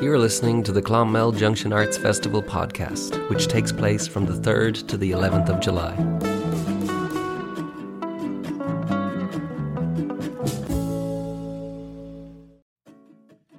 You're listening to the Clonmel Junction Arts Festival podcast, which takes place from the 3rd to the 11th of July.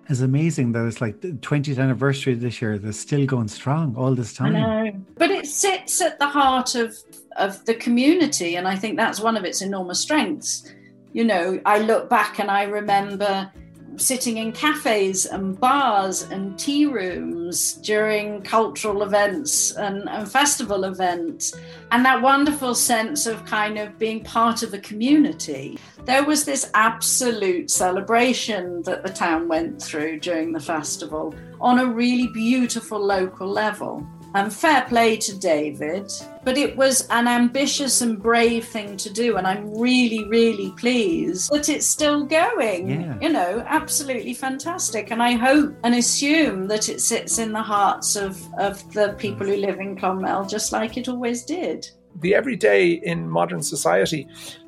It's amazing that it's like the 20th anniversary this year. They're still going strong all this time. I know, but it sits at the heart of of the community, and I think that's one of its enormous strengths. You know, I look back and I remember sitting in cafes and bars and tea rooms during cultural events and, and, festival events, and that wonderful sense of kind of being part of a community. There was this absolute celebration that the town went through during the festival on a really beautiful local level. And fair play to David, but it was an ambitious and brave thing to do. And I'm really, really pleased that it's still going. Yeah. You know, absolutely fantastic. And I hope and assume that it sits in the hearts of, of the people who live in Clonmel, just like it always did. The everyday in modern society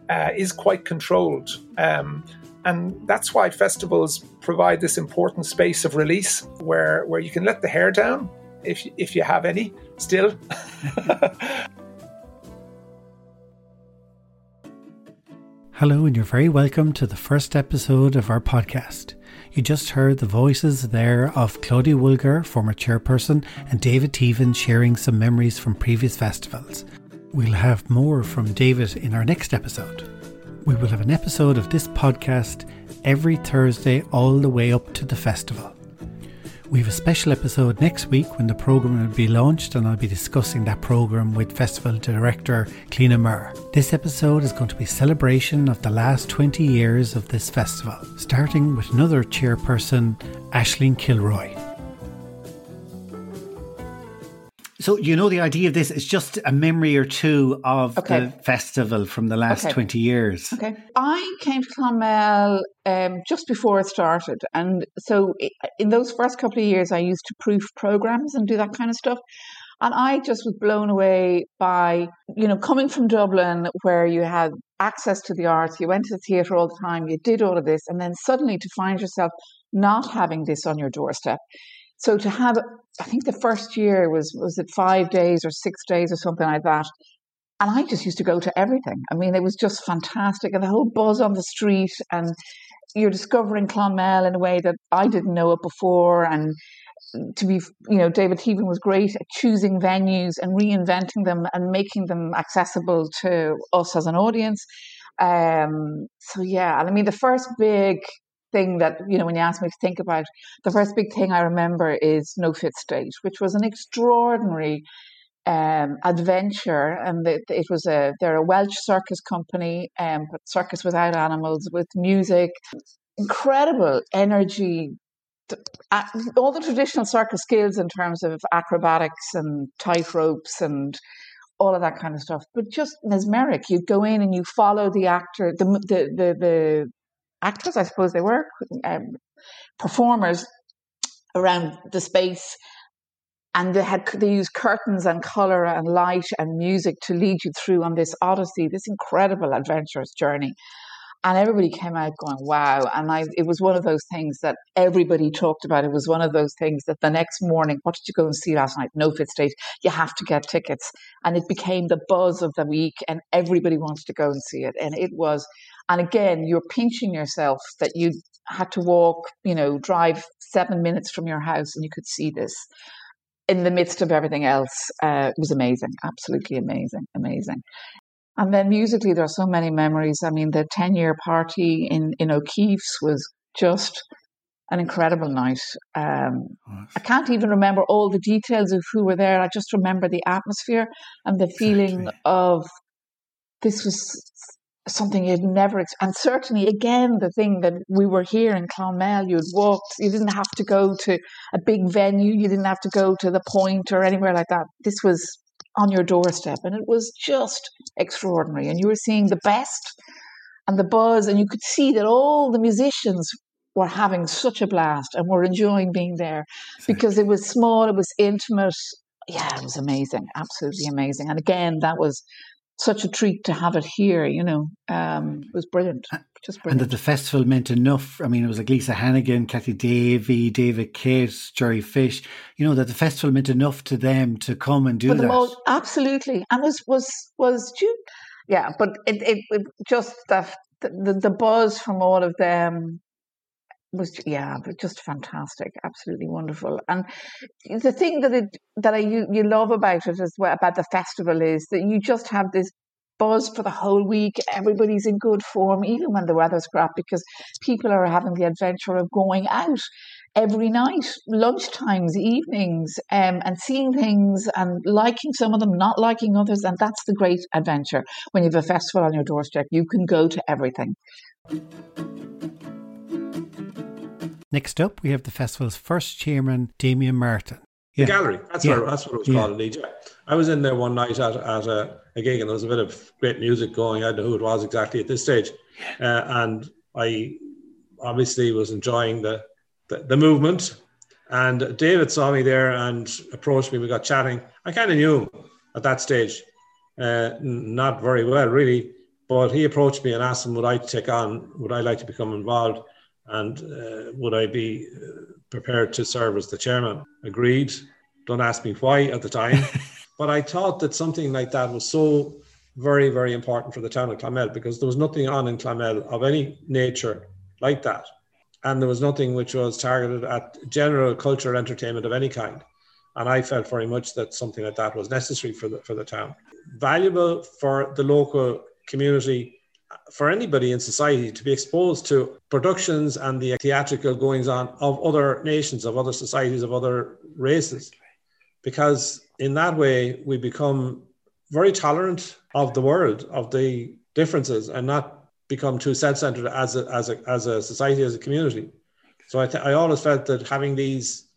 uh, is quite controlled. Um, and that's why festivals provide this important space of release where, where you can let the hair down if if you have any still. Hello, and you're very welcome to the first episode of our podcast. You just heard the voices there of Claudia Woolger, former chairperson, and David Teevan sharing some memories from previous festivals. We'll have more from David in our next episode. We will have an episode of this podcast every Thursday all the way up to the festival. We have a special episode next week when the programme will be launched, and I'll be discussing that programme with Festival Director Cliona Maher. This episode is going to be celebration of the last 20 years of this festival, starting with another chairperson, Ashleen Kilroy. So you know the idea of this is just a memory or two of okay. the festival from the last okay. twenty years. Okay, I came to Clonmel um, just before it started, and so in those first couple of years, I used to proof programs and do that kind of stuff. And I just was blown away by, you know, coming from Dublin where you had access to the arts, you went to the theatre all the time, you did all of this, and then suddenly to find yourself not having this on your doorstep so to have, I think the first year was was it five days or six days or something like that, and I just used to go to everything. I mean, it was just fantastic, and the whole buzz on the street, and you're discovering Clonmel in a way that I didn't know it before, and to be, you know, David Teevan was great at choosing venues and reinventing them and making them accessible to us as an audience. Um, so yeah, and I mean, the first big thing that, you know, when you ask me to think about, the first big thing I remember is No Fit State, which was an extraordinary um, adventure. And it, it, was a, they're a Welsh circus company, um, but circus without animals, with music, incredible energy, all the traditional circus skills in terms of acrobatics and tight ropes and all of that kind of stuff, but just mesmeric. You go in and you follow the actor, the the the, the actors, I suppose they were, um, performers around the space. And they had they used curtains and color and light and music to lead you through on this odyssey, this incredible adventurous journey. And everybody came out going, "Wow!" And I, it was one of those things that everybody talked about. It was one of those things that the next morning, what did you go and see last night? No Fit State. You have to get tickets, and it became the buzz of the week, and everybody wanted to go and see it. And it was and again, you're pinching yourself that you had to walk, you know, drive seven minutes from your house and you could see this in the midst of everything else. Uh, it was amazing, absolutely amazing, amazing. And then musically, there are so many memories. I mean, the 10 year party in, in O'Keefe's was just an incredible night. Um, I can't even remember all the details of who were there. I just remember the atmosphere and the feeling exactly. of this was something you'd never, and certainly again, the thing that we were here in Clonmel, you'd walked, you didn't have to go to a big venue, you didn't have to go to the point or anywhere like that. This was on your doorstep and it was just extraordinary. And you were seeing the best and the buzz, and you could see that all the musicians were having such a blast and were enjoying being there because it was small, it was intimate. Yeah, it was amazing, absolutely amazing. And again, that was such a treat to have it here. You know, um, it was brilliant. Just brilliant. And that the festival meant enough. I mean, it was like Lisa Hannigan, Cathy Davey, David Kitt, Jerry Fish. You know that the festival meant enough to them to come and do For that. all, absolutely, and was was was due. Yeah, but it, it, it just that the, the buzz from all of them was yeah, just fantastic, absolutely wonderful. And the thing that it that I you, you love about it as well about the festival is that you just have this buzz for the whole week. Everybody's in good form, even when the weather's crap, because people are having the adventure of going out every night, lunchtimes, evenings, um, and seeing things and liking some of them, not liking others. And that's the great adventure. When you have a festival on your doorstep, you can go to everything. Next up, we have the festival's first chairman, Damien Martin. The gallery. That's Yeah. what that's what it was Yeah. called indeed. Yeah. I was in there one night at, at a, a gig and there was a bit of great music going. I don't know who it was exactly at this stage. Uh, and I obviously was enjoying the, the, the movement. And David saw me there and approached me. We got chatting. I kind of knew him at that stage, uh, not very well, really. But he approached me and asked him, would I take on, would I like to become involved? And uh, would I be uh, prepared to serve as the chairman? Agreed. Don't ask me why at the time. but I thought that something like that was so very, very important for the town of Clonmel because there was nothing on in Clonmel of any nature like that. And there was nothing which was targeted at general culture entertainment of any kind. And I felt very much that something like that was necessary for the, for the town. Valuable for the local community, for anybody in society to be exposed to productions and the theatrical goings on of other nations, of other societies, of other races. Because in that way, we become very tolerant of the world, of the differences, and not become too self-centered as a, as a, as a society, as a community. So I, th- I always felt that having these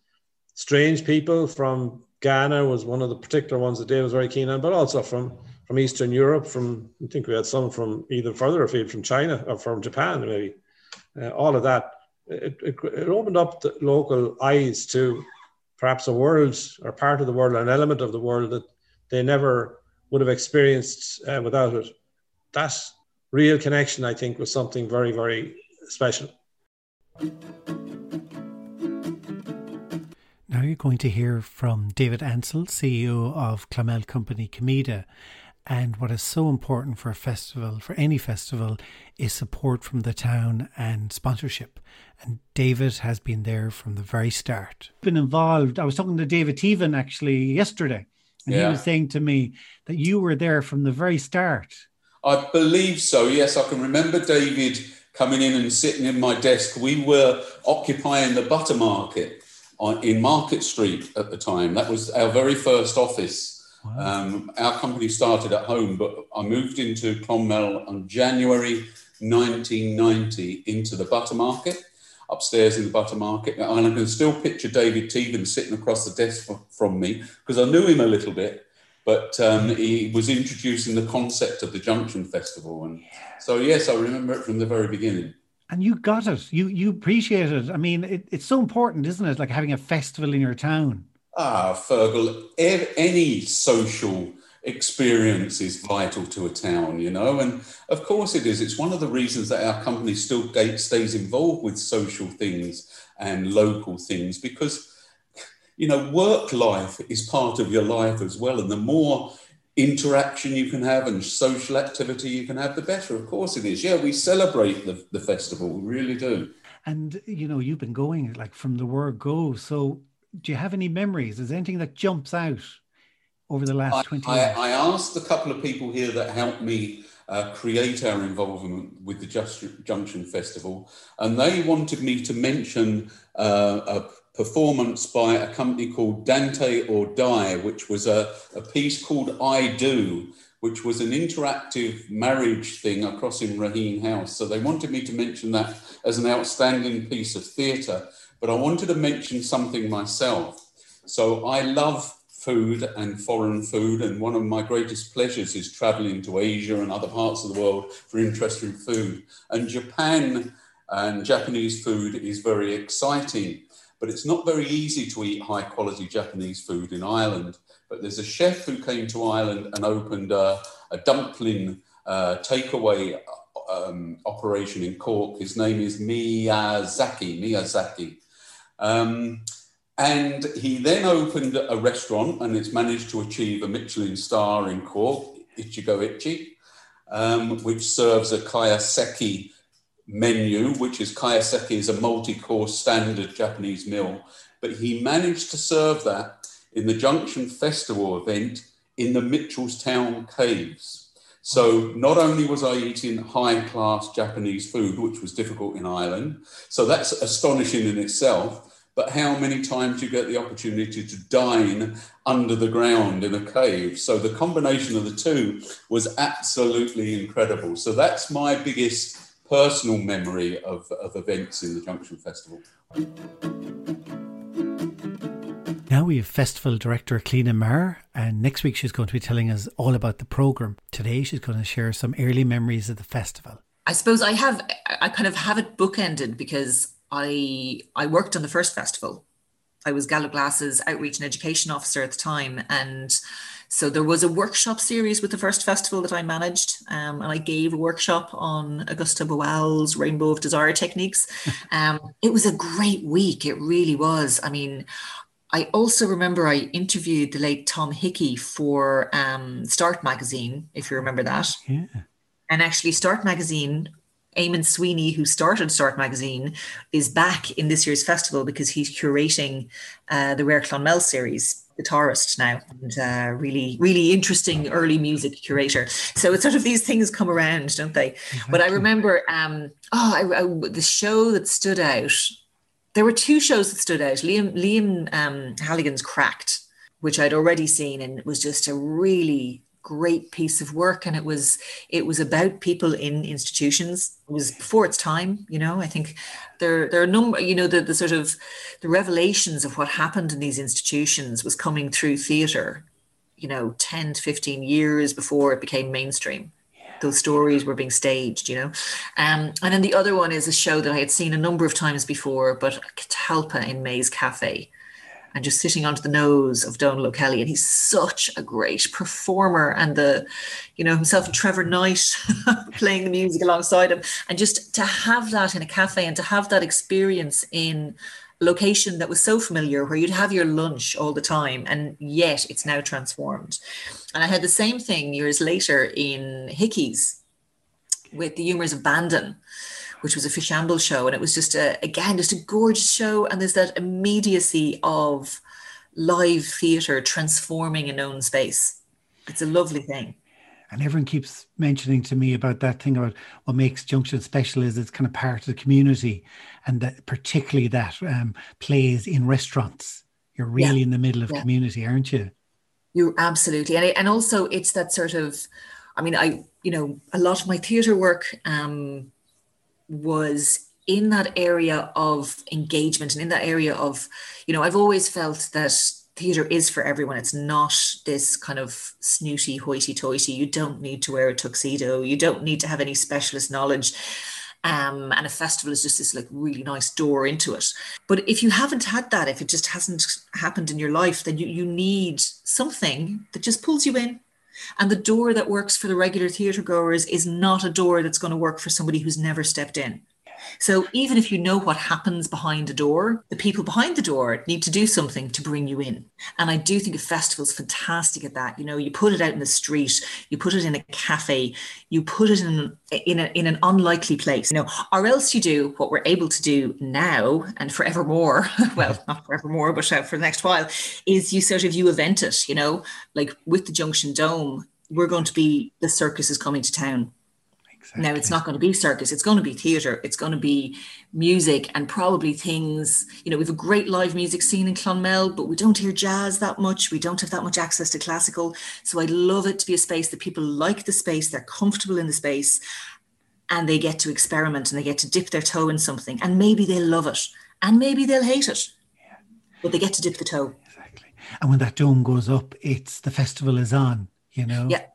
strange people from Ghana was one of the particular ones that Dave was very keen on, but also from from Eastern Europe, from I think we had some from even further afield from China or from Japan, maybe. Uh, all of that, it, it, it opened up the local eyes to perhaps a world or part of the world, an element of the world that they never would have experienced uh, without it. That real connection, I think, was something very, very special. Now you're going to hear from David Ansell, CEO of Clonmel Company Comida. And what is so important for a festival, for any festival, is support from the town and sponsorship. And David has been there from the very start. I've been involved. I was talking to David Teevan actually yesterday, and he was saying to me that you were there from the very start. I believe so. Yes, I can remember David coming in and sitting in my desk. We were occupying the Butter Market on, in Market Street at the time. That was our very first office. Um, our company started at home, but I moved into Clonmel on January 1990 into the Butter Market, upstairs in the Butter Market. And I can still picture David Teevan sitting across the desk from me because I knew him a little bit but um, he was introducing the concept of the Junction Festival, and so yes, I remember it from the very beginning. And you got it. You you appreciate it. I mean, it, it's so important, isn't it? Like having a festival in your town. Ah, Fergal, ev- any social experience is vital to a town, you know, and of course it is. It's one of the reasons that our company still stays involved with social things and local things because, you know, work life is part of your life as well. And the more interaction you can have and social activity you can have, the better. Of course it is. Yeah, we celebrate the, the festival, we really do. And you know, you've been going like from the word go. So, do you have any memories? Is there anything that jumps out over the last I, twenty I, years? I asked a couple of people here that helped me uh, create our involvement with the Just Junction Festival, and they wanted me to mention uh, a performance by a company called Dante or Die, which was a, a piece called I Do, which was an interactive marriage thing across in Raheen House. So they wanted me to mention that as an outstanding piece of theatre, but I wanted to mention something myself. So I love food and foreign food, and one of my greatest pleasures is traveling to Asia and other parts of the world for interesting food. And Japan and Japanese food is very exciting. but it's not very easy to eat high quality Japanese food in Ireland. But there's a chef who came to Ireland and opened a, a dumpling uh, takeaway um, operation in Cork. His name is Miyazaki. Miyazaki. Um, and he then opened a restaurant and it's managed to achieve a Michelin star in Cork, Ichigo Ichie, um, which serves a kaiseki menu, which is kaiseki is a multi-course standard Japanese meal. But he managed to serve that in the Junction Festival event in the Mitchelstown Caves. So not only was I eating high class Japanese food, which was difficult in Ireland, so that's astonishing in itself, but how many times you get the opportunity to dine under the ground in a cave. So the combination of the two was absolutely incredible. So that's my biggest personal memory of, of events in the Junction Festival. Now we have festival director Cliona Maher, and next week she's going to be telling us all about the program. Today she's going to share some early memories of the festival. I suppose I have I kind of have it bookended because I I worked on the first festival. I was Galloglass's outreach and education officer at the time, and so there was a workshop series with the first festival that I managed, um, and I gave a workshop on Augusto Boal's Rainbow of Desire techniques. Um, it was a great week. It really was. I mean, I also remember I interviewed the late Tom Hickey for um, Start magazine, if you remember that. Yeah. And actually, Start magazine, Eamon Sweeney, who started Start magazine, is back in this year's festival because he's curating uh, the Rare Clonmel series guitarist now and uh, really really interesting early music curator so it's sort of these things come around don't they exactly. but i remember um oh I, I, the show that stood out there were two shows that stood out. Liam Liam um, Halligan's Cracked, which I'd already seen, and it was just a really great piece of work. And it was it was about people in institutions. It was before its time, you know. I think there there are a number, you know, the the sort of the revelations of what happened in these institutions was coming through theatre, you know, ten to fifteen years before it became mainstream those stories were being staged, you know. Um, and then the other one is a show that I had seen a number of times before, but Catalpa in Maze Cafe. And just sitting onto the nose of Donal O'Kelly, and he's such a great performer, and the, you know, himself and Trevor Knight playing the music alongside him, and just to have that in a cafe and to have that experience in a location that was so familiar where you'd have your lunch all the time and yet it's now transformed. And i had the same thing years later in hickey's with the humors of bandon which was a fishamble show and it was just a again just a gorgeous show and there's that immediacy of live theatre transforming a known space it's a lovely thing and everyone keeps mentioning to me about that thing about what makes Junction special is it's kind of part of the community, and that particularly that um, plays in restaurants. You're really yeah. in the middle of yeah. community, aren't you? You absolutely, and it, and also it's that sort of, I mean, I you know a lot of my theatre work um, was in that area of engagement and in that area of, you know, I've always felt that theatre is for everyone. It's not this kind of snooty, hoity toity. You don't need to wear a tuxedo. You don't need to have any specialist knowledge. Um, and a festival is just this like really nice door into it. But if you haven't had that, if it just hasn't happened in your life, then you, you need something that just pulls you in. And the door that works for the regular theatre goers is not a door that's going to work for somebody who's never stepped in. So even if you know what happens behind a door, the people behind the door need to do something to bring you in. And I do think a festival's fantastic at that. You know, you put it out in the street, you put it in a cafe, you put it in in, a, in an unlikely place, you know, or else you do what we're able to do now and forevermore. well, not forevermore, but uh, for the next while, is you sort of you event it. You know, like with the Junction Dome, we're going to be the circus is coming to town Exactly. Now it's not going to be circus, it's going to be theatre, it's going to be music and probably things, you know, we have a great live music scene in Clonmel, but we don't hear jazz that much. We don't have that much access to classical. So I'd love it to be a space that people like the space, they're comfortable in the space, and they get to experiment and they get to dip their toe in something. And maybe they'll love it and maybe they'll hate it. Yeah. But they get to dip the toe. Exactly. And when that dome goes up, it's the festival is on, you know? Yeah.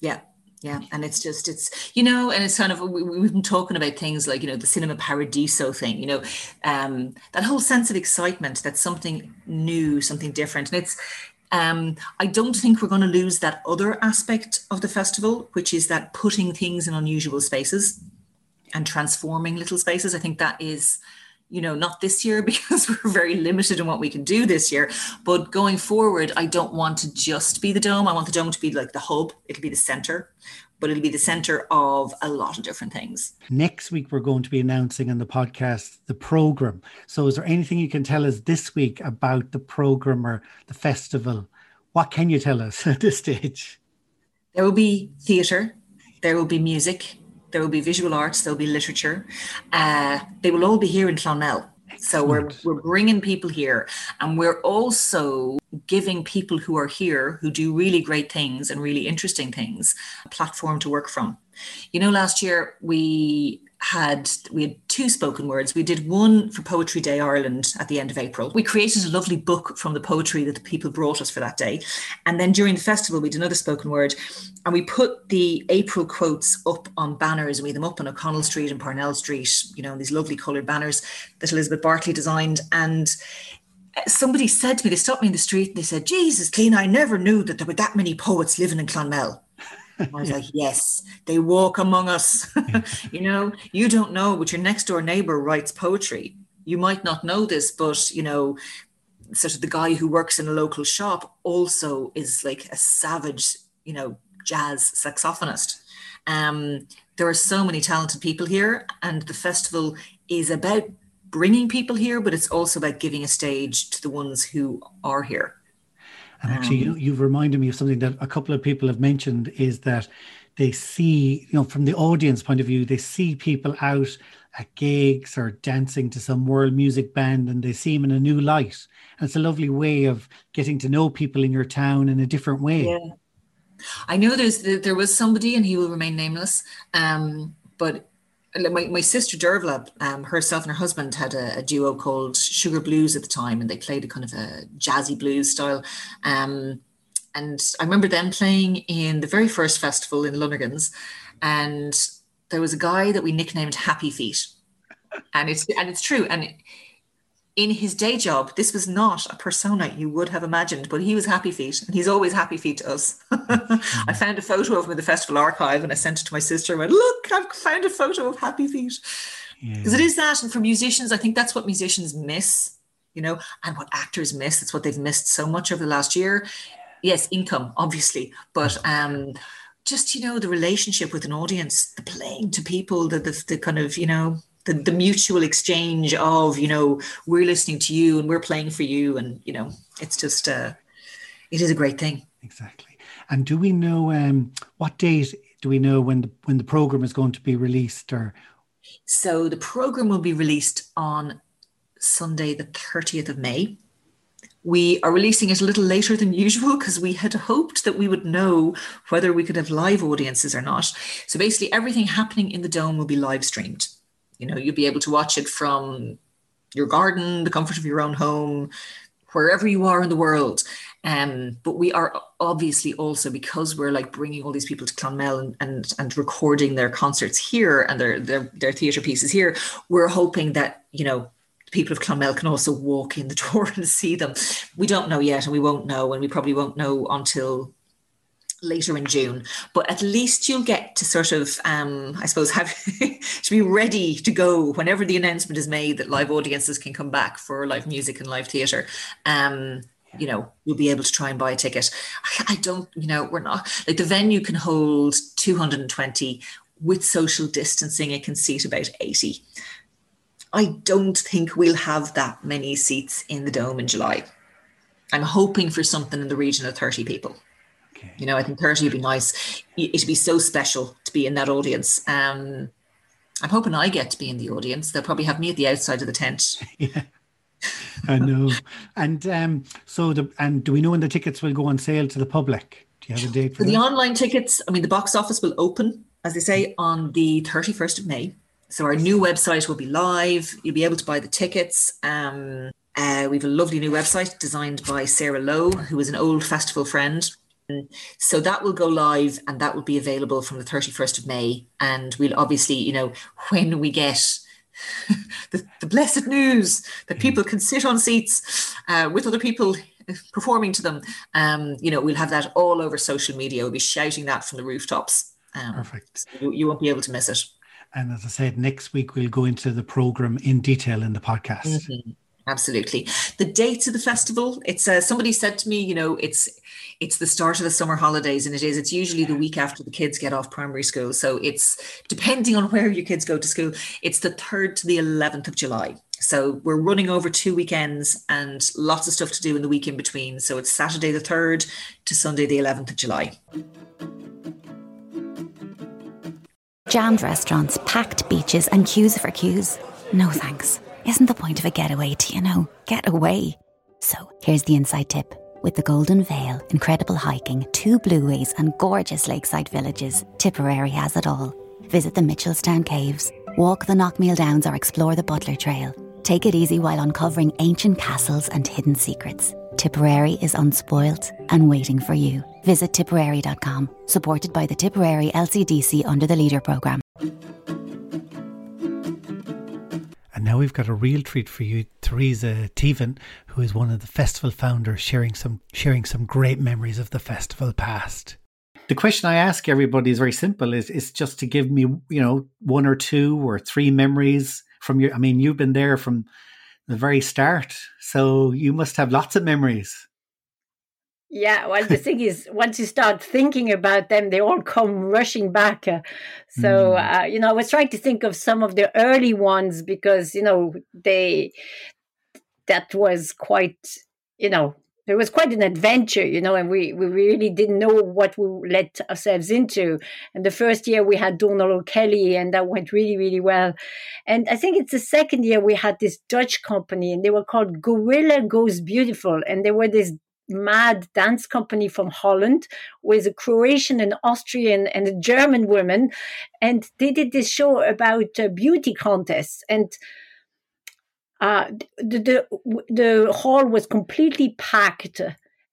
Yeah yeah and it's just it's you know and it's kind of we, we've been talking about things like you know the cinema paradiso thing you know um that whole sense of excitement that something new something different and it's um, I don't think we're going to lose that other aspect of the festival, which is that putting things in unusual spaces and transforming little spaces. I think that is you know, not this year because we're very limited in what we can do this year. But going forward, I don't want to just be the dome. I want the dome to be like the hub, it'll be the center, but it'll be the center of a lot of different things. Next week, we're going to be announcing on the podcast the program. So, is there anything you can tell us this week about the program or the festival? What can you tell us at this stage? There will be theatre, there will be music, there will be visual arts, there will be literature. Uh, they will all be here in Clonmel. So we're we're bringing people here, and we're also giving people who are here who do really great things and really interesting things a platform to work from. You know, last year we had we had two spoken words. We did one for Poetry Day Ireland at the end of April. We created a lovely book from the poetry that the people brought us for that day. And then during the festival, we did another spoken word and we put the April quotes up on banners we had them up on O'Connell Street and Parnell Street, you know, these lovely coloured banners that Elizabeth Bartley designed. And somebody said to me, they stopped me in the street and they said, Jesus, Clean, I never knew that there were that many poets living in Clonmel. I was like, yes, they walk among us. you know, you don't know, but your next door neighbor writes poetry. You might not know this, but you know, sort of the guy who works in a local shop also is like a savage, you know, jazz saxophonist. Um, there are so many talented people here, and the festival is about bringing people here, but it's also about giving a stage to the ones who are here. And actually, um, you, have reminded me of something that a couple of people have mentioned is that they see, you know, from the audience point of view, they see people out at gigs or dancing to some world music band and they see them in a new light. And it's a lovely way of getting to know people in your town in a different way. Yeah. I know there's there was somebody and he will remain nameless. Um, but my, my sister Dervla, um, herself and her husband had a, a, duo called Sugar Blues at the time, and they played a kind of a jazzy blues style. Um, and I remember them playing in the very first festival in Lonergan's, and there was a guy that we nicknamed Happy Feet, and it's and it's true. And in his day job, this was not a persona you would have imagined, but he was happy feet and he's always happy feet to us. I found a photo of him in the festival archive and I sent it to my sister and went, Look, I've found a photo of happy feet. Because yeah. it is that. And for musicians, I think that's what musicians miss, you know, and what actors miss. It's what they've missed so much over the last year. Yes, income, obviously, but um, just, you know, the relationship with an audience, the playing to people, the, the, the kind of, you know, the, the mutual exchange of you know we're listening to you and we're playing for you and you know it's just uh it is a great thing exactly and do we know um what date do we know when the when the program is going to be released or so the program will be released on sunday the 30th of may we are releasing it a little later than usual because we had hoped that we would know whether we could have live audiences or not. So basically, everything happening in the dome will be live streamed. You know, you'll be able to watch it from your garden, the comfort of your own home, wherever you are in the world. Um, but we are obviously also because we're like bringing all these people to Clonmel and, and, and recording their concerts here and their their, their theatre pieces here. We're hoping that you know people of Clonmel can also walk in the door and see them. We don't know yet, and we won't know, and we probably won't know until later in June. But at least you'll get to sort of, um, I suppose, have to be ready to go whenever the announcement is made that live audiences can come back for live music and live theatre. Um, you know, you'll be able to try and buy a ticket. I, I don't, you know, we're not like the venue can hold 220 with social distancing, it can seat about 80. I don't think we'll have that many seats in the dome in July. I'm hoping for something in the region of 30 people. Okay. You know, I think 30 would be nice. It'd be so special to be in that audience. Um, I'm hoping I get to be in the audience. They'll probably have me at the outside of the tent. yeah. I know. And um, so the and do we know when the tickets will go on sale to the public? Do you have a date for, for the online tickets? I mean, the box office will open, as they say, on the 31st of May. So our new website will be live. You'll be able to buy the tickets. Um, uh, we have a lovely new website designed by Sarah Lowe, who is an old festival friend So that will go live and that will be available from the 31st of May. And we'll obviously, you know, when we get the, the blessed news that people can sit on seats uh, with other people performing to them, um, you know, we'll have that all over social media. We'll be shouting that from the rooftops. Um, Perfect. So you, you won't be able to miss it. And as I said, next week we'll go into the program in detail in the podcast. Mm-hmm. Absolutely. The dates of the festival, it's uh, somebody said to me, you know, it's it's the start of the summer holidays and it is it's usually the week after the kids get off primary school. So it's depending on where your kids go to school, it's the 3rd to the 11th of July. So we're running over two weekends and lots of stuff to do in the week in between. So it's Saturday the 3rd to Sunday the 11th of July. Jammed restaurants, packed beaches, and queues for queues. No thanks. Isn't the point of a getaway to, you know, get away? So here's the inside tip. With the Golden Vale, incredible hiking, two blueways, and gorgeous lakeside villages, Tipperary has it all. Visit the Mitchelstown Caves, walk the Knockmealdowns, or explore the Butler Trail. Take it easy while uncovering ancient castles and hidden secrets. Tipperary is unspoilt and waiting for you. Visit tipperary.com, supported by the Tipperary LCDC under the Leader Programme. Now we've got a real treat for you, Theresa Teevan, who is one of the festival founders, sharing some sharing some great memories of the festival past. The question I ask everybody is very simple: is is just to give me, you know, one or two or three memories from your. I mean, you've been there from the very start. So you must have lots of memories. Yeah, well, the thing is, once you start thinking about them, they all come rushing back. Uh, so, mm. uh, you know, I was trying to think of some of the early ones because, you know, they, that was quite, you know, it was quite an adventure, you know, and we, we really didn't know what we let ourselves into. And the first year we had Donal O'Kelly, and that went really, really well. And I think it's the second year we had this Dutch company, and they were called Gorilla Goes Beautiful, and they were this mad dance company from Holland with a Croatian and Austrian and a German woman, and they did this show about uh, beauty contests. And uh, the, the the hall was completely packed,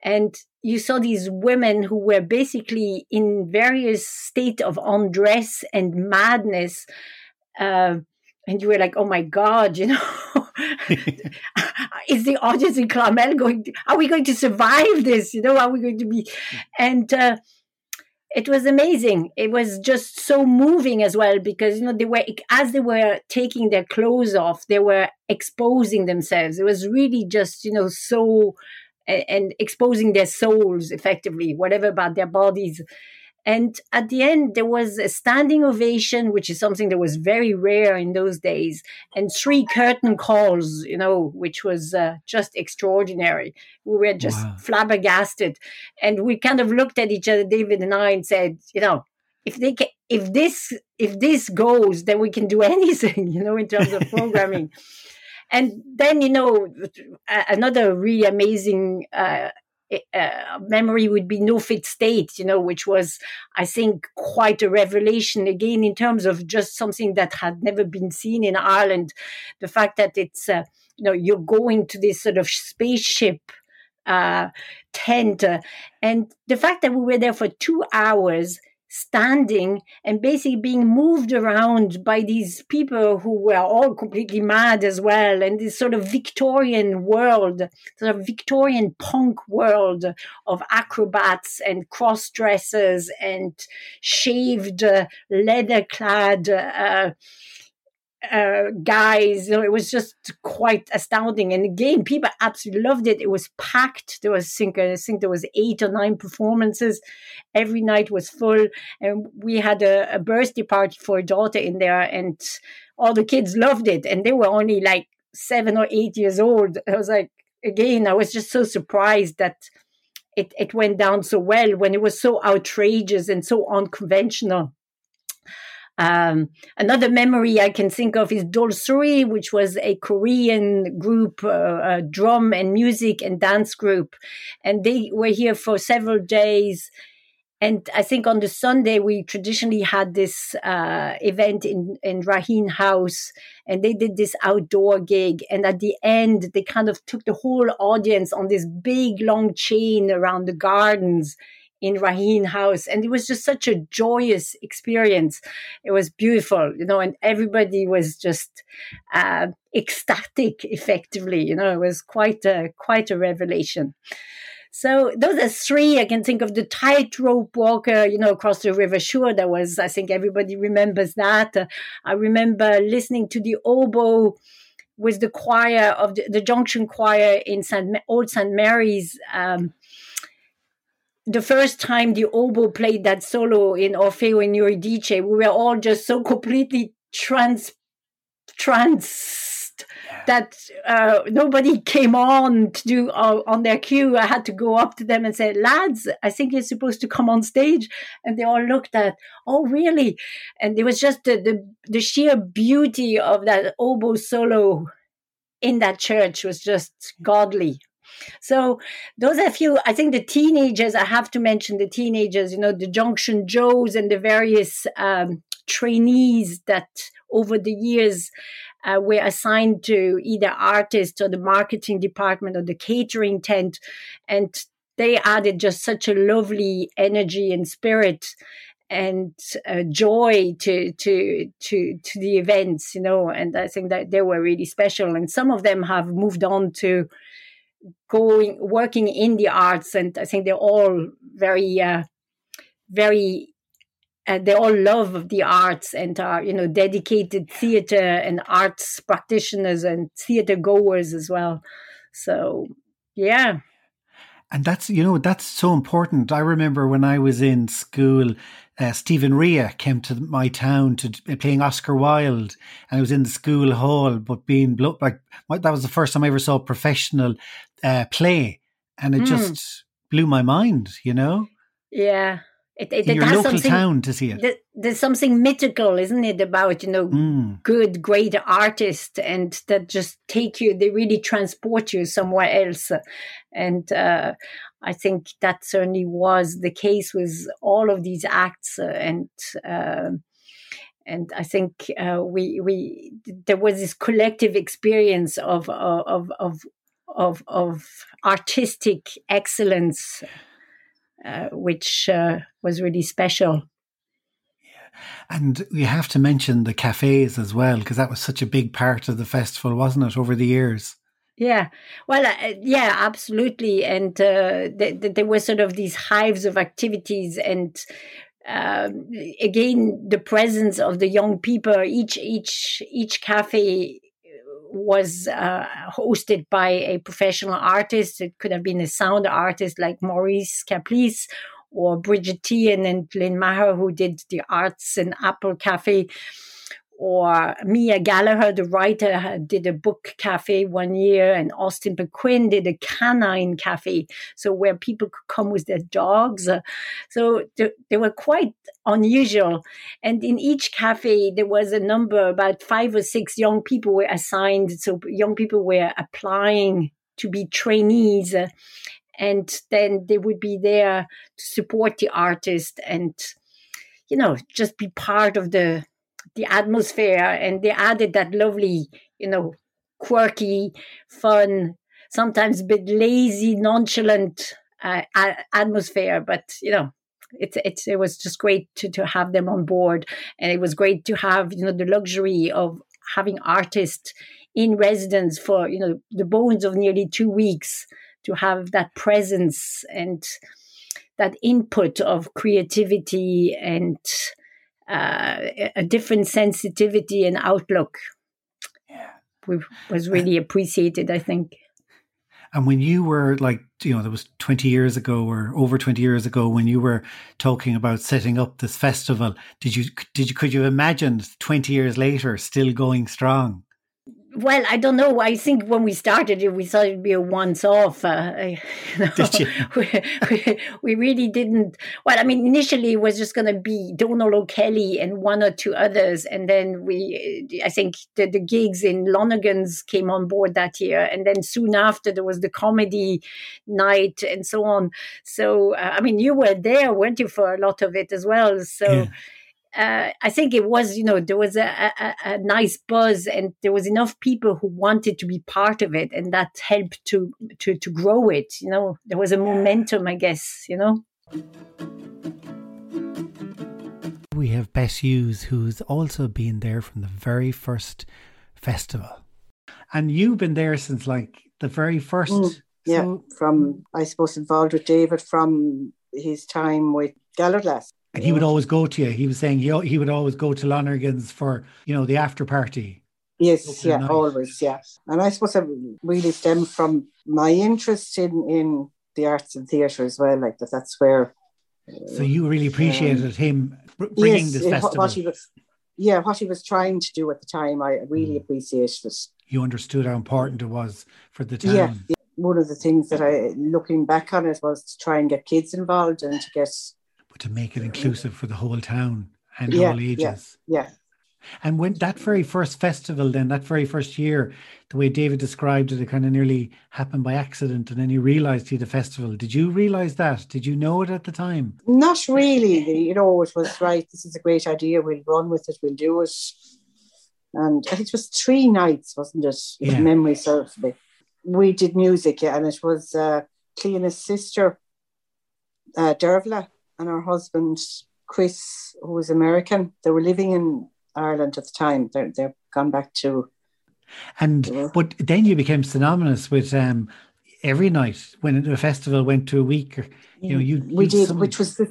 and you saw these women who were basically in various state of undress and madness, uh, and you were like, "Oh my god!" You know, is the audience in Clonmel going? To, are we going to survive this? You know, are we going to be? And uh, it was amazing. It was just so moving as well because you know they were as they were taking their clothes off, they were exposing themselves. It was really just you know so and exposing their souls effectively, whatever about their bodies. And at the end, there was a standing ovation, which is something that was very rare in those days, and three curtain calls, you know, which was uh, just extraordinary. We were just wow. flabbergasted. And we kind of looked at each other, David and I, and said, you know, if they can, if this if this goes, then we can do anything, you know, in terms of programming. and then you know another really amazing uh, uh, memory would be no fit state, you know, which was, I think, quite a revelation again in terms of just something that had never been seen in Ireland. The fact that it's, uh, you know, you're going to this sort of spaceship uh, tent, uh, and the fact that we were there for two hours standing and basically being moved around by these people who were all completely mad as well and this sort of victorian world sort of victorian punk world of acrobats and cross dressers and shaved uh, leather clad uh, uh, guys. You know, it was just quite astounding. And again, people absolutely loved it. It was packed. There was, I think, I think there was eight or nine performances. Every night was full, and we had a, a birthday party for a daughter in there, and all the kids loved it. And they were only like seven or eight years old. I was like, again, I was just so surprised that. It, it went down so well when it was so outrageous and so unconventional. Um, another memory I can think of is Dulsori, which was a Korean group, uh, drum and music and dance group. And they were here for several days. And I think on the Sunday, we traditionally had this uh, event in, in House, and they did this outdoor gig. And at the end, they kind of took the whole audience on this big long chain around the gardens in Raheen House. And it was just such a joyous experience. It was beautiful, you know, and everybody was just uh, ecstatic effectively, you know, it was quite a, quite a revelation. So those are three. I can think of the tightrope walker, you know, across the river. Sure, that was, I think everybody remembers that. Uh, I remember listening to the oboe with the choir of the, the Junction Choir in St. Old St. Mary's. Um, the first time the oboe played that solo in Orfeo in Eurydice, we were all just so completely trans, trans that uh, nobody came on to do uh, on their cue. I had to go up to them and say, "Lads, I think you're supposed to come on stage." And they all looked at, "Oh, really?" And it was just the the, the sheer beauty of that oboe solo in that church was just godly. So those are a few. I think the teenagers. I have to mention the teenagers. You know, the Junction Joes and the various um, trainees that over the years uh, were assigned to either artists or the marketing department or the catering tent, and they added just such a lovely energy and spirit and uh, joy to to to to the events you know and i think that they were really special and some of them have moved on to going working in the arts and i think they're all very uh, very uh, they all love the arts and are you know dedicated theater and arts practitioners and theater goers as well so yeah and that's you know that's so important i remember when i was in school uh, Stephen Rea came to my town to playing Oscar Wilde, and I was in the school hall. But being like that was the first time I ever saw professional uh, play, and it mm. just blew my mind. You know. Yeah, it, it, in it local town to see it. There's something mythical, isn't it, about you know mm. good, great artists, and that just take you. They really transport you somewhere else, and uh, I think that certainly was the case with all of these acts, uh, and. Uh, and I think uh, we we there was this collective experience of of of of, of artistic excellence uh, which uh, was really special. And we have to mention the cafes as well, because that was such a big part of the festival, wasn't it, over the years? Yeah, well, uh, yeah, absolutely. And uh, th- th- there were sort of these hives of activities, and um, again, the presence of the young people. Each each each cafe was uh, hosted by a professional artist. It could have been a sound artist like Maurice Caplice or Bridget Teehan and Lynn Maher, who did the arts in Apple Cafe or Mia Gallagher, the writer, did a book cafe one year, and Austin Bequin did a canine cafe, so where people could come with their dogs. So they were quite unusual. And in each cafe, there was a number, about five or six young people were assigned. So young people were applying to be trainees. And then they would be there to support the artist and, you know, just be part of the the atmosphere and they added that lovely, you know, quirky, fun, sometimes a bit lazy, nonchalant uh, atmosphere. But you know, it's it's it was just great to to have them on board, and it was great to have you know the luxury of having artists in residence for you know the bones of nearly two weeks to have that presence and that input of creativity and uh, a different sensitivity and outlook. Yeah. was really appreciated, I think. And when you were like, you know, that was 20 years ago or over 20 years ago when you were talking about setting up this festival, did you, did you, could you imagine 20 years later still going strong? Well, I don't know. I think when we started it, we thought it'd be a once-off. Uh, you know, Did you? we, we, we, really didn't. Well, I mean, initially it was just going to be Donal O'Kelly and one or two others, and then we, I think, the, the gigs in Lonergan's came on board that year, and then soon after there was the comedy night and so on. So, uh, I mean, you were there, weren't you, for a lot of it as well? So. Yeah uh, I think it was, you know, there was a, a, a, nice buzz and there was enough people who wanted to be part of it, and that helped to to to grow it. You know, there was a momentum, I guess. You know. We have Bess Hughes, who's also been there from the very first festival. And you've been there since like the very first. Mm, yeah, so- from I suppose involved with David from his time with Galloglass. And he would always go to you. He was saying he, he would always go to Lonergan's for, you know, the after party. Yes, yeah, night. always, yeah. And I suppose it really stemmed from my interest in in the arts and theatre as well. Like that, that's where. So you really appreciated him br- bringing yes, this eh, festival. What he was, yeah, what he was trying to do at the time, I really Mm. appreciated it. you understood how important it was for the. Yeah, yeah. One of the things that I, looking back on it, was to try and get kids involved and to get, But to make it inclusive for the whole town and Yeah, all yeah. ages. yeah, And when that very first festival, then that very first year, the way David described it, it kind of nearly happened by accident, and then he realised he had a festival. Did you realise that? Did you know it at the time? not really. You know, it was right. This is a great idea. We'll run with it. We'll do it. And I think it was three nights, wasn't it? If memory serves me. We did music, yeah, and it was uh, Cleana's sister, uh, Dervla, and her husband Chris, who was American. They were living in Ireland at the time. They're they're gone back to And Yeah. but then you became synonymous with um, every night when the festival went to a week. Or, you know, you we did, which was the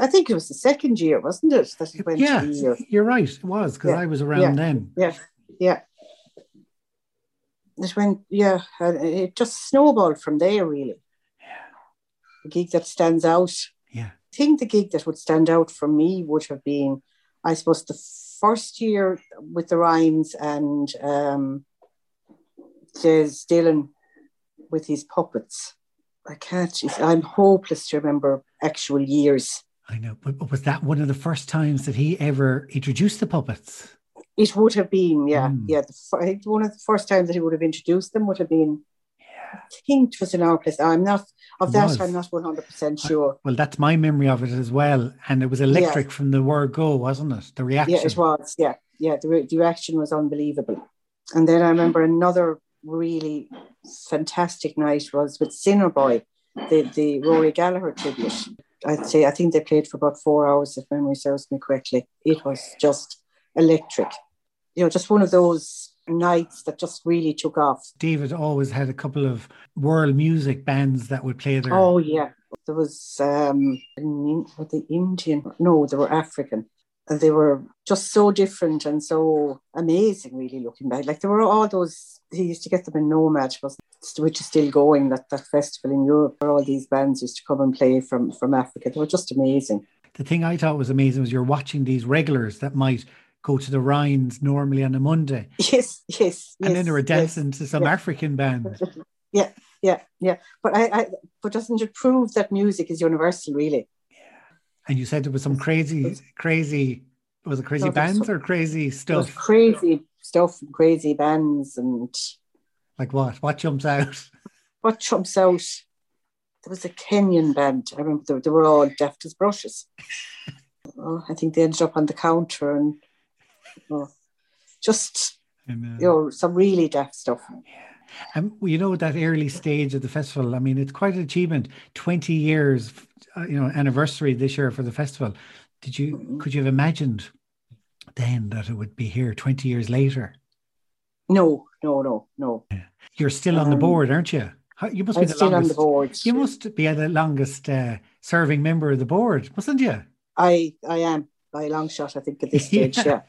I think it was the second year, wasn't it? That it went yeah, you're right. It was because Yeah, I was around yeah. then. Yeah, yeah. It went, yeah, it just snowballed from there, really. The gig that stands out. Think the gig that would stand out for me would have been, I suppose, the first year with the Rhymes and um, Jez Dillon with his puppets. I can't, I'm hopeless to remember actual years. I know, but, was that one of the first times that he ever introduced the puppets? It would have been, yeah, Mm. yeah. The, one of the first times that he would have introduced them would have been. I think it was in our place. I'm not of that. I'm not one hundred percent sure. Well, that's my memory of it as well, and it was electric from the word go, wasn't it? The reaction. Yeah, it was. Yeah, yeah. The, re- the reaction was unbelievable. And then I remember another really fantastic night was with Sinner Boy, the the Rory Gallagher tribute. I'd say I think they played for about four hours, if memory serves me correctly. It was just electric. You know, just one of those nights that just really took off. David always had a couple of world music bands that would play there. Oh yeah, there was um, were they Indian? No, they were African, and they were just so different and so amazing. Really looking back, like there were all those. He used to get them in WOMAD, which is still going. That that festival in Europe, where all these bands used to come and play from from Africa. They were just amazing. The thing I thought was amazing was you're watching these regulars that might go to the Rhines normally on a Monday, Yes, yes, and then yes, they were yes. dancing to some yeah. African band. Yeah, yeah, yeah. But I, I, but doesn't it prove that music is universal? Really, Yeah. And you said there was some crazy, crazy, was it crazy No, bands or crazy stuff? crazy stuff, and crazy bands, and Like what? What jumps out? what jumps out? There was a Kenyan band. I remember they, they were all deft as brushes. oh, I think they ended up on the counter and oh, just uh, you know some really deft stuff. And you know that early stage of the festival. I mean, it's quite an achievement. Twenty years, uh, you know, anniversary this year for the festival. Did you could you have imagined then that it would be here twenty years later? No, no, no, no. You're still on the Um, board, aren't you? You must I'm be the still on longest. the board. You must be the longest uh, serving member of the board, mustn't you? I, I am by a long shot. I think at this stage, Yeah. yeah.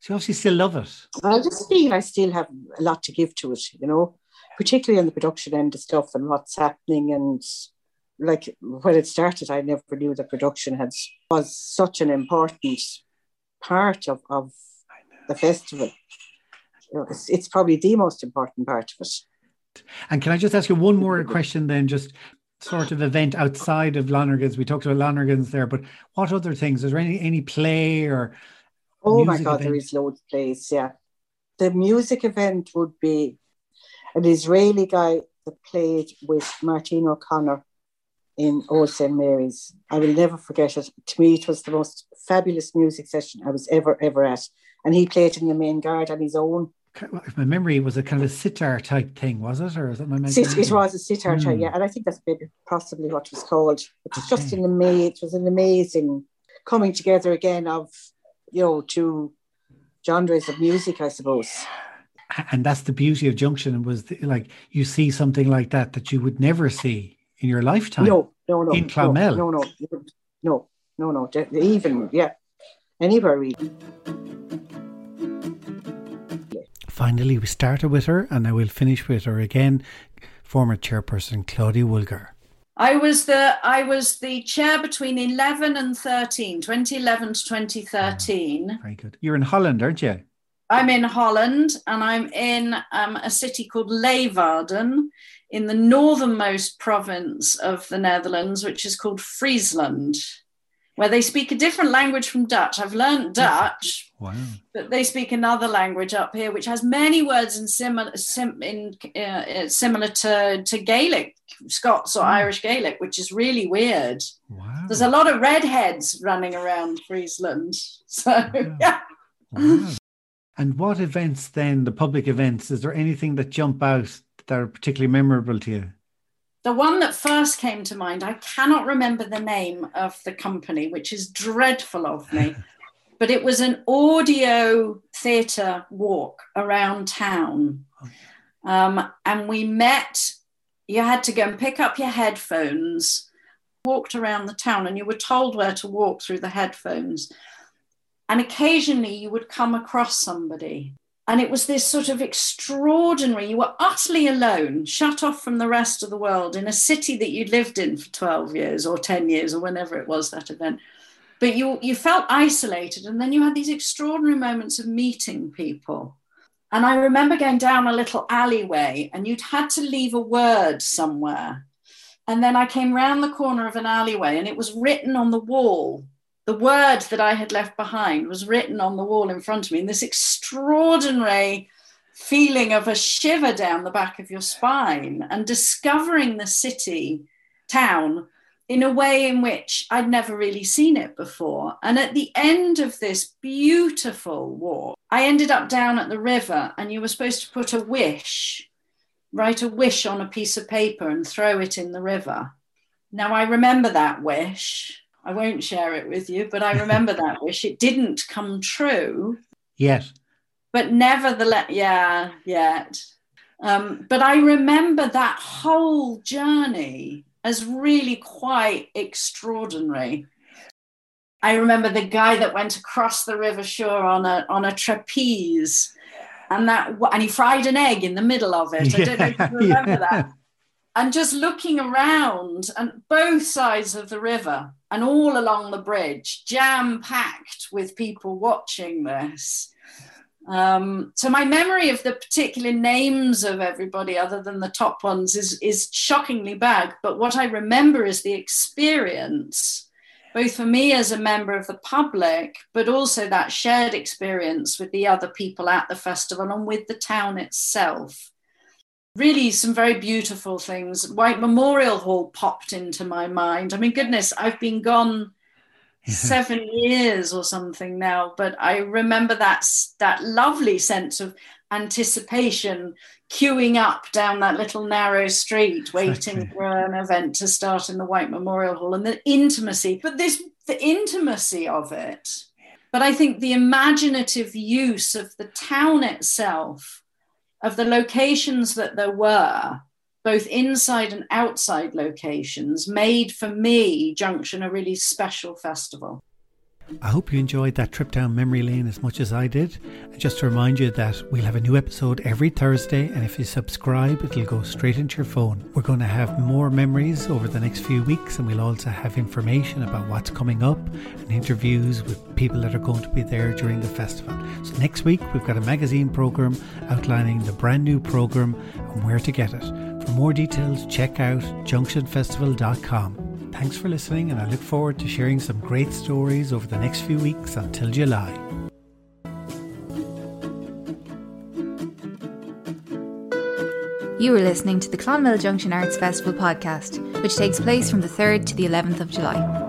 So you obviously still love it. I just feel I still have a lot to give to it, you know, particularly on the production end of stuff and what's happening. And like when it started, I never knew that production had was such an important part of, of the festival. You know, it's, it's probably the most important part of it. And can I just ask you one more mm-hmm. question then, just sort of event outside of Lonergan's? We talked about Lonergan's there, but what other things? Is there any any play or Oh my God, there event? is loads of plays. Yeah. The music event would be an Israeli guy that played with Martin O'Connor in Old St. Mary's. I will never forget it. To me, it was the most fabulous music session I was ever, ever at. And he played in the main guard on his own. if my memory was a kind of a sitar type thing, was it, or is it my memory? It was a sitar Mm. yeah, and I think that's maybe possibly what it was called. It was just an amazing, it was an amazing coming together again of, you know, two genres of music, I suppose. And that's the beauty of Junction was the, like you see something like that that you would never see in your lifetime. No, no, no, In no, Clonmel. no, no, no, no, no, even yeah, anywhere really. Finally, we started with her, and I will finish with her again. Former chairperson Claudia Woolger. I was the I was the chair between 11 and 13, 2011 to 2013. Very good. You're in Holland, aren't you? I'm in Holland and I'm in um, a city called Leeuwarden in the northernmost province of the Netherlands, which is called Friesland, where they speak a different language from Dutch. I've learned Dutch, Wow. but they speak another language up here, which has many words in similar sim, in uh, uh, similar to, to Gaelic, Scots or Irish Gaelic, which is really weird. Wow. There's a lot of redheads running around Friesland, so yeah. Wow. And what events then, the public events, is there anything that jump out that are particularly memorable to you? The one that first came to mind, I cannot remember the name of the company, which is dreadful of me, but it was an audio theatre walk around town. Um, and we met, you had to go and pick up your headphones, walked around the town, and you were told where to walk through the headphones. And occasionally you would come across somebody. And it was this sort of extraordinary, you were utterly alone, shut off from the rest of the world in a city that you'd lived in for 12 years or 10 years or whenever it was that event. But you, you felt isolated. And then you had these extraordinary moments of meeting people. And I remember going down a little alleyway and you'd had to leave a word somewhere. And then I came round the corner of an alleyway and it was written on the wall the word that I had left behind was written on the wall in front of me, and this extraordinary feeling of a shiver down the back of your spine and discovering the city, town, in a way in which I'd never really seen it before. And at the end of this beautiful walk, I ended up down at the river, and you were supposed to put a wish, write a wish on a piece of paper and throw it in the river. Now, I remember that wish. I won't share it with you, but I remember that wish. It didn't come true, Yes. but nevertheless, yeah, yet. Um, but I remember that whole journey as really quite extraordinary. I remember the guy that went across the river shore on a on a trapeze, and that and he fried an egg in the middle of it. I don't know if you remember that and just looking around and both sides of the river and all along the bridge, jam packed with people watching this. Um, so my memory of the particular names of everybody, other than the top ones, is is shockingly bad. But what I remember is the experience, both for me as a member of the public, but also that shared experience with the other people at the festival and with the town itself really some very beautiful things. White Memorial Hall popped into my mind. I mean, goodness, I've been gone seven years or something now, but I remember that that lovely sense of anticipation, queuing up down that little narrow street, waiting Exactly. for an event to start in the White Memorial Hall, and the intimacy. But this, the intimacy of it. But I think the imaginative use of the town itself of the locations that there were, both inside and outside locations, made for me Junction a really special festival. I hope you enjoyed that trip down memory lane as much as I did. Just to remind you that we'll have a new episode every Thursday, and if you subscribe, it'll go straight into your phone. We're going to have more memories over the next few weeks, and we'll also have information about what's coming up and interviews with people that are going to be there during the festival. So, next week, we've got a magazine program outlining the brand new program and where to get it. For more details, check out junctionfestival.com. Thanks for listening, and I look forward to sharing some great stories over the next few weeks until July. You are listening to the Clonmel Junction Arts Festival podcast, which takes place from the 3rd to the 11th of July.